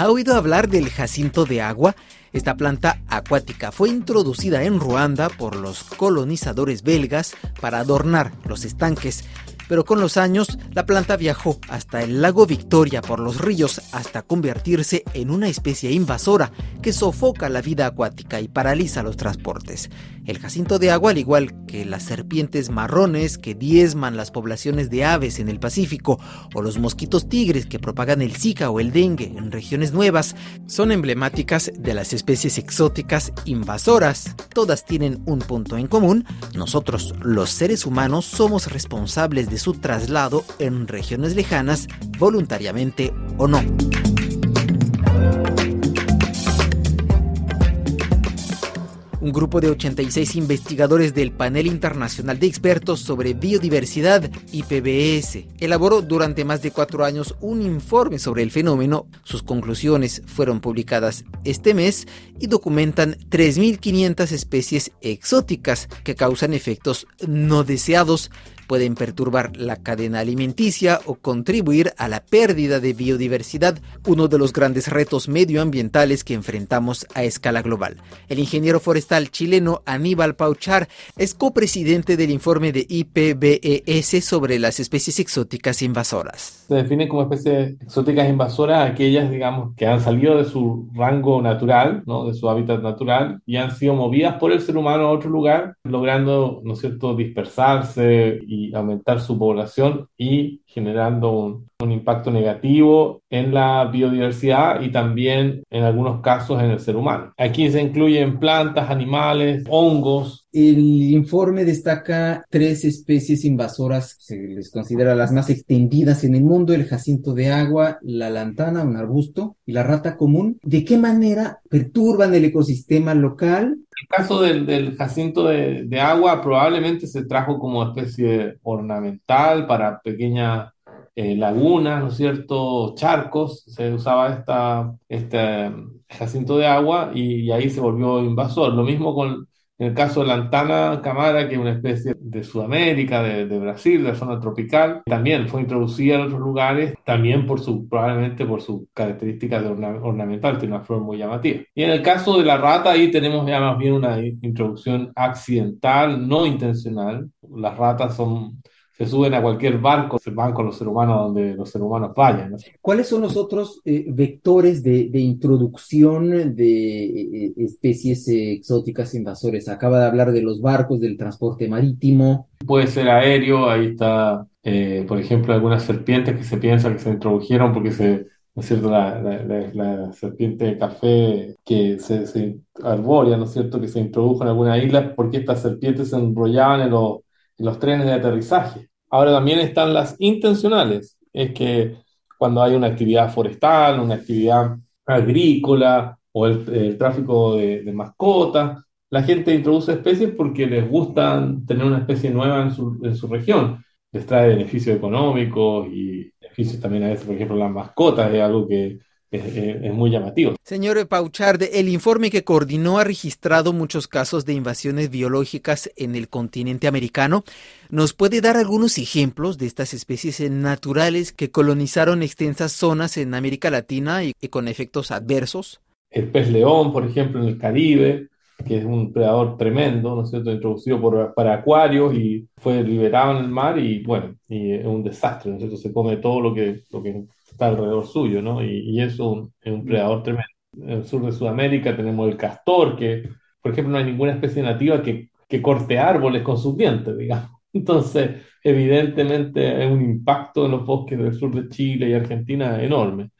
¿Ha oído hablar del jacinto de agua? Esta planta acuática fue introducida en Ruanda por los colonizadores belgas para adornar los estanques pero con los años la planta viajó hasta el lago Victoria por los ríos hasta convertirse en una especie invasora que sofoca la vida acuática y paraliza los transportes. El jacinto de agua, al igual que las serpientes marrones que diezman las poblaciones de aves en el Pacífico o los mosquitos tigres que propagan el Zika o el dengue en regiones nuevas, son emblemáticas de las especies exóticas invasoras. Todas tienen un punto en común. Nosotros, los seres humanos, somos responsables de su traslado en regiones lejanas, voluntariamente o no. Un grupo de 86 investigadores del Panel Internacional de Expertos sobre Biodiversidad, IPBS, elaboró durante más de cuatro años un informe sobre el fenómeno. Sus conclusiones fueron publicadas este mes y documentan 3.500 especies exóticas que causan efectos no deseados pueden perturbar la cadena alimenticia o contribuir a la pérdida de biodiversidad, uno de los grandes retos medioambientales que enfrentamos a escala global. El ingeniero forestal chileno Aníbal Pauchar es copresidente del informe de IPBES sobre las especies exóticas invasoras. Se definen como especies exóticas invasoras aquellas, digamos, que han salido de su rango natural, ¿no? de su hábitat natural, y han sido movidas por el ser humano a otro lugar, logrando, ¿no es cierto?, dispersarse y aumentar su población y generando un, impacto negativo en la biodiversidad y también en algunos casos en el ser humano. Aquí se incluyen plantas, animales, hongos. El informe destaca tres especies invasoras, se les considera las más extendidas en el mundo, el jacinto de agua, la lantana, un arbusto, y la rata común. ¿De qué manera perturban el ecosistema local el caso del, jacinto de, de, agua probablemente se trajo como especie ornamental para pequeñas eh, lagunas, ¿no es cierto? Charcos, se usaba esta, este jacinto de agua y, y ahí se volvió invasor. Lo mismo con en el caso de la antana camara, que es una especie de Sudamérica, de, de, Brasil, de zona tropical, también fue introducida en otros lugares, también por su, probablemente por sus características de orna ornamental, tiene una flor muy llamativa. Y en el caso de la rata, ahí tenemos ya más bien una introducción accidental, no intencional. Las ratas son se suben a cualquier barco, se van con los seres humanos donde los seres humanos vayan. ¿no? ¿Cuáles son los otros eh, vectores de, de, introducción de eh, especies eh, exóticas invasores? Acaba de hablar de los barcos, del transporte marítimo. Puede ser aéreo, ahí está, eh, por ejemplo, algunas serpientes que se piensa que se introdujeron porque se, ¿no es cierto? La, la, la, la serpiente de café que se, se arbórea, ¿no es cierto? Que se introdujo en alguna isla porque estas serpientes se enrollaban en los, en los trenes de aterrizaje. Ahora también están las intencionales, es que cuando hay una actividad forestal, una actividad agrícola o el, tráfico de, de, mascotas, la gente introduce especies porque les gusta tener una especie nueva en su, en su región. Les trae beneficios económicos y beneficios también a veces, por ejemplo, las mascotas es algo que es, es, muy llamativo. Señor Pauchard, el informe que coordinó ha registrado muchos casos de invasiones biológicas en el continente americano. ¿Nos puede dar algunos ejemplos de estas especies naturales que colonizaron extensas zonas en América Latina y, y con efectos adversos? El pez león, por ejemplo, en el Caribe, que es un predador tremendo, ¿no es cierto?, introducido por, para acuarios y fue liberado en el mar y, bueno, y es un desastre, ¿no es cierto?, se come todo lo que, lo que está alrededor suyo, ¿no? Y, y eso es un predador tremendo. En el sur de Sudamérica tenemos el castor, que, por ejemplo, no hay ninguna especie nativa que, que corte árboles con sus dientes, digamos. Entonces, evidentemente, hay un impacto en los bosques del sur de Chile y Argentina enorme.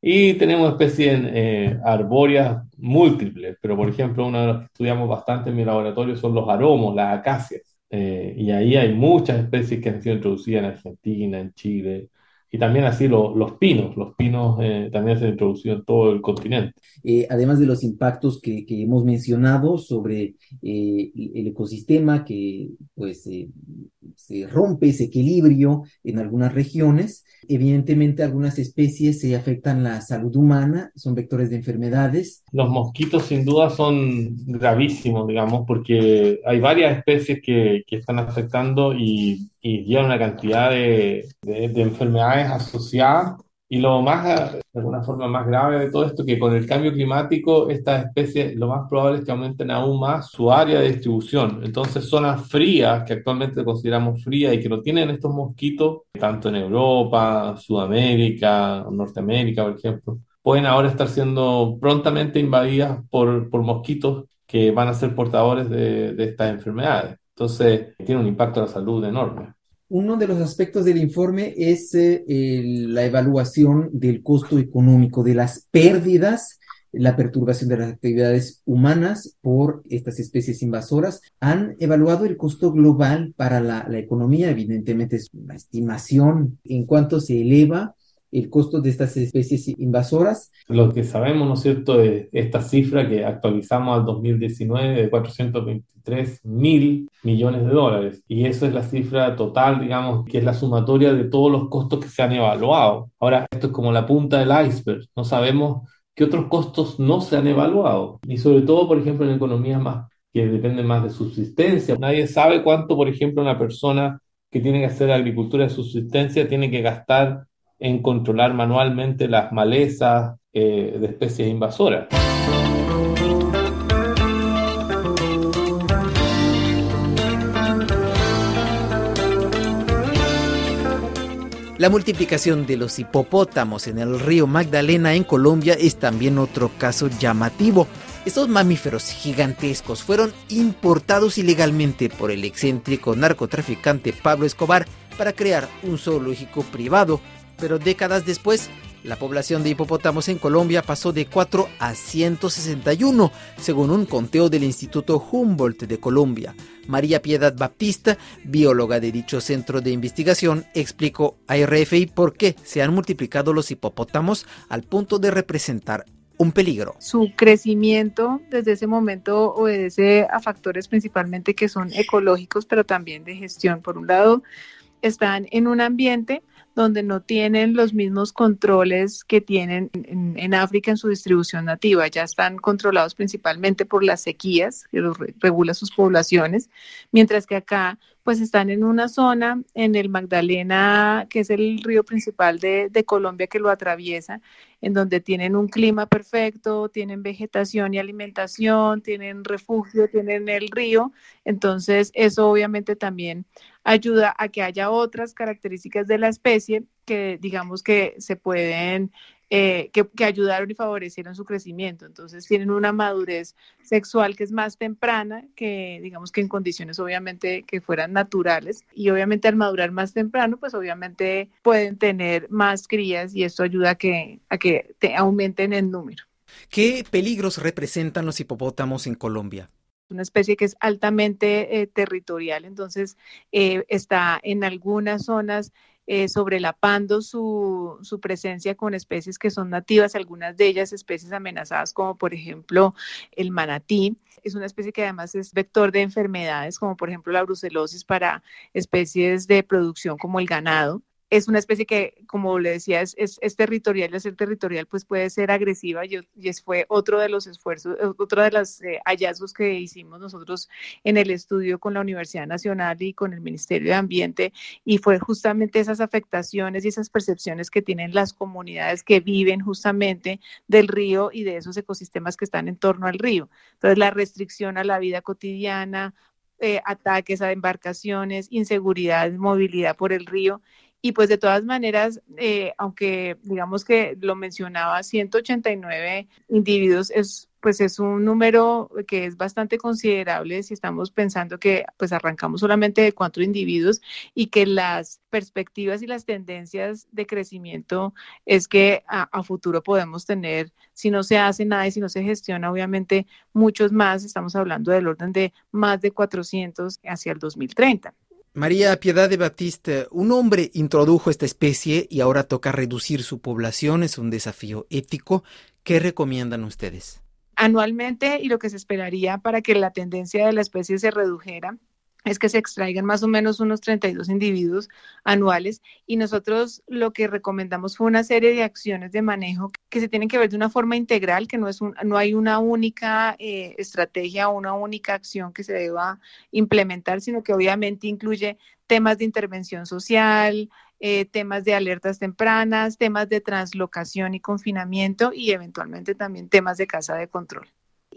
Y tenemos especies eh, arbóreas múltiples, pero por ejemplo, una de las que estudiamos bastante en mi laboratorio son los aromos, las acacias. Eh, y ahí hay muchas especies que han sido introducidas en Argentina, en Chile, y también así lo, los pinos, los pinos eh, también se han introducido en todo el continente. Eh, además de los impactos que, que hemos mencionado sobre eh, el ecosistema que pues se rompe ese equilibrio en algunas regiones, evidentemente algunas especies se afectan la salud humana, son vectores de enfermedades. Los mosquitos sin duda son gravísimos, digamos, porque hay varias especies que, que están afectando y, y llevan una cantidad de, de, de enfermedades asociadas Y lo más, de alguna forma más grave de todo esto, que con el cambio climático, estas especies lo más probable es que aumenten aún más su área de distribución. Entonces, zonas frías, que actualmente consideramos frías y que no tienen estos mosquitos, tanto en Europa, Sudamérica, Norteamérica, por ejemplo, pueden ahora estar siendo prontamente invadidas por, por mosquitos que van a ser portadores de, de estas enfermedades. Entonces, tiene un impacto a la salud enorme. Uno de los aspectos del informe es eh, la evaluación del costo económico, de las pérdidas, la perturbación de las actividades humanas por estas especies invasoras. Han evaluado el costo global para la, la economía, evidentemente es una estimación en cuanto se eleva el costo de estas especies invasoras. Lo que sabemos, ¿no es cierto?, es esta cifra que actualizamos al 2019 de 423 mil millones de dólares. Y eso es la cifra total, digamos, que es la sumatoria de todos los costos que se han evaluado. Ahora, esto es como la punta del iceberg. No sabemos qué otros costos no se han evaluado. Y sobre todo, por ejemplo, en economías más que dependen más de subsistencia. Nadie sabe cuánto, por ejemplo, una persona que tiene que hacer agricultura de subsistencia tiene que gastar en controlar manualmente las malezas eh, de especies invasoras. La multiplicación de los hipopótamos en el río Magdalena en Colombia es también otro caso llamativo. Estos mamíferos gigantescos fueron importados ilegalmente por el excéntrico narcotraficante Pablo Escobar para crear un zoológico privado pero décadas después, la población de hipopótamos en Colombia pasó de 4 a 161, según un conteo del Instituto Humboldt de Colombia. María Piedad Baptista, bióloga de dicho centro de investigación, explicó a RFI por qué se han multiplicado los hipopótamos al punto de representar un peligro. Su crecimiento desde ese momento obedece a factores principalmente que son ecológicos, pero también de gestión. Por un lado, están en un ambiente donde no tienen los mismos controles que tienen en, África en su distribución nativa. Ya están controlados principalmente por las sequías, que los regula sus poblaciones, mientras que acá pues están en una zona, en el Magdalena, que es el río principal de, de Colombia que lo atraviesa, en donde tienen un clima perfecto, tienen vegetación y alimentación, tienen refugio, tienen el río. Entonces, eso obviamente también ayuda a que haya otras características de la especie que digamos que se pueden eh, que, ayudaron y favorecieron su crecimiento. Entonces tienen una madurez sexual que es más temprana que, digamos que en condiciones obviamente que fueran naturales. Y obviamente al madurar más temprano, pues obviamente pueden tener más crías y esto ayuda a que, a que te aumenten el número. ¿Qué peligros representan los hipopótamos en Colombia? una especie que es altamente eh, territorial, entonces eh, está en algunas zonas eh, sobrelapando su, su, presencia con especies que son nativas, algunas de ellas especies amenazadas como por ejemplo el manatí. Es una especie que además es vector de enfermedades como por ejemplo la brucelosis para especies de producción como el ganado es una especie que, como le decía, es, es, territorial y ser territorial pues puede ser agresiva y, y fue otro de los esfuerzos, eh, otro de los eh, hallazgos que hicimos nosotros en el estudio con la Universidad Nacional y con el Ministerio de Ambiente y fue justamente esas afectaciones y esas percepciones que tienen las comunidades que viven justamente del río y de esos ecosistemas que están en torno al río. Entonces la restricción a la vida cotidiana, eh, ataques a embarcaciones, inseguridad, movilidad por el río y pues de todas maneras, eh, aunque digamos que lo mencionaba, 189 individuos es pues es un número que es bastante considerable si estamos pensando que pues arrancamos solamente de cuatro individuos y que las perspectivas y las tendencias de crecimiento es que a, a, futuro podemos tener, si no se hace nada y si no se gestiona, obviamente muchos más, estamos hablando del orden de más de 400 hacia el 2030. María Piedad de Batista, un hombre introdujo esta especie y ahora toca reducir su población, es un desafío ético. ¿Qué recomiendan ustedes? Anualmente, y lo que se esperaría para que la tendencia de la especie se redujera, es que se extraigan más o menos unos 32 individuos anuales y nosotros lo que recomendamos fue una serie de acciones de manejo que se tienen que ver de una forma integral, que no, es un, no hay una única eh, estrategia o una única acción que se deba implementar, sino que obviamente incluye temas de intervención social, eh, temas de alertas tempranas, temas de translocación y confinamiento y eventualmente también temas de casa de control.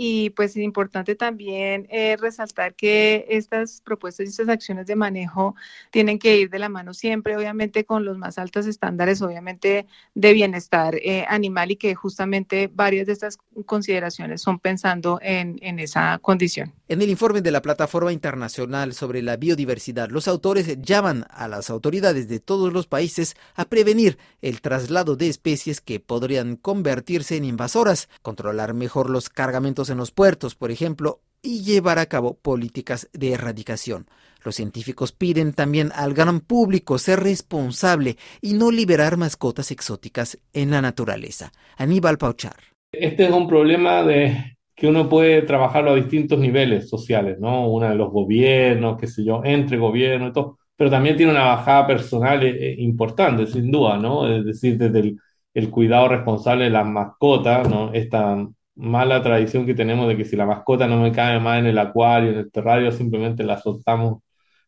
Y pues es importante también eh, resaltar que estas propuestas y estas acciones de manejo tienen que ir de la mano siempre, obviamente, con los más altos estándares, obviamente, de bienestar eh, animal y que justamente varias de estas consideraciones son pensando en, en esa condición. En el informe de la Plataforma Internacional sobre la Biodiversidad, los autores llaman a las autoridades de todos los países a prevenir el traslado de especies que podrían convertirse en invasoras, controlar mejor los cargamentos en los puertos, por ejemplo, y llevar a cabo políticas de erradicación. Los científicos piden también al gran público ser responsable y no liberar mascotas exóticas en la naturaleza. Aníbal Pauchar. Este es un problema de que uno puede trabajarlo a distintos niveles sociales, ¿no? Uno de los gobiernos, qué sé yo, entre gobiernos y todo, pero también tiene una bajada personal eh, importante, sin duda, ¿no? Es decir, desde el, el cuidado responsable de las mascotas, ¿no? Esta mala tradición que tenemos de que si la mascota no me cae más en el acuario, en el terrario, simplemente la soltamos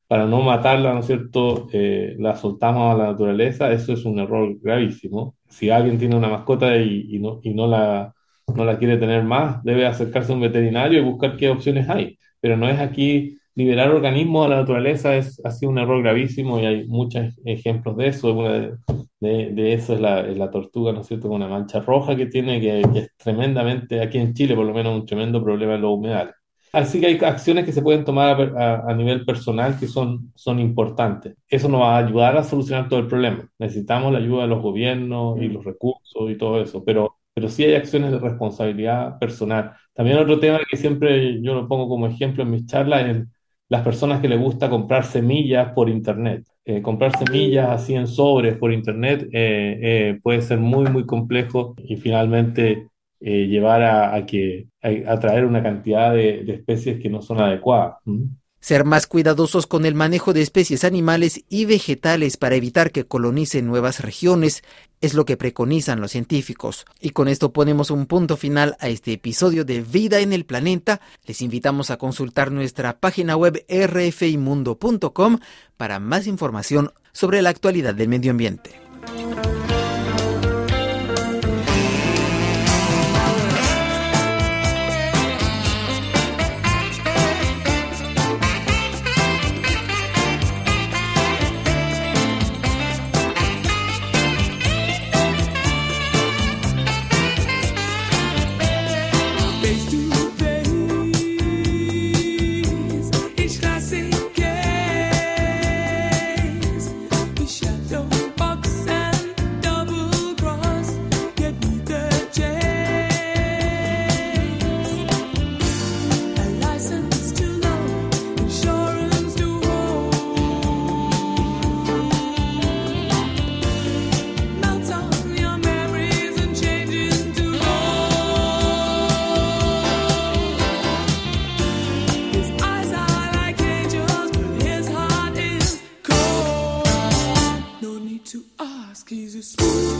para no matarla, ¿no es cierto? Eh, la soltamos a la naturaleza, eso es un error gravísimo. Si alguien tiene una mascota y, no, y no, la, no la quiere tener más, debe acercarse a un veterinario y buscar qué opciones hay. Pero no es aquí liberar organismos a la naturaleza, es, ha sido un error gravísimo y hay muchos ejemplos de eso. Una de, de, eso es la, la, tortuga, ¿no es cierto?, con una mancha roja que tiene, que, es tremendamente, aquí en Chile por lo menos, un tremendo problema en los humedales. Así que hay acciones que se pueden tomar a, a, nivel personal que son, son importantes. Eso nos va a ayudar a solucionar todo el problema. Necesitamos la ayuda de los gobiernos y los recursos y todo eso, pero, pero sí hay acciones de responsabilidad personal. También otro tema que siempre yo lo pongo como ejemplo en mis charlas es las personas que les gusta comprar semillas por internet. Eh, comprar semillas así en sobres por internet eh, eh, puede ser muy, muy complejo y finalmente llevar a, que atraer una cantidad de, especies que no son adecuadas. Ser más cuidadosos con el manejo de especies animales y vegetales para evitar que colonicen nuevas regiones es lo que preconizan los científicos. Y con esto ponemos un punto final a este episodio de Vida en el Planeta. Les invitamos a consultar nuestra página web rfimundo.com para más información sobre la actualidad del medio ambiente. too.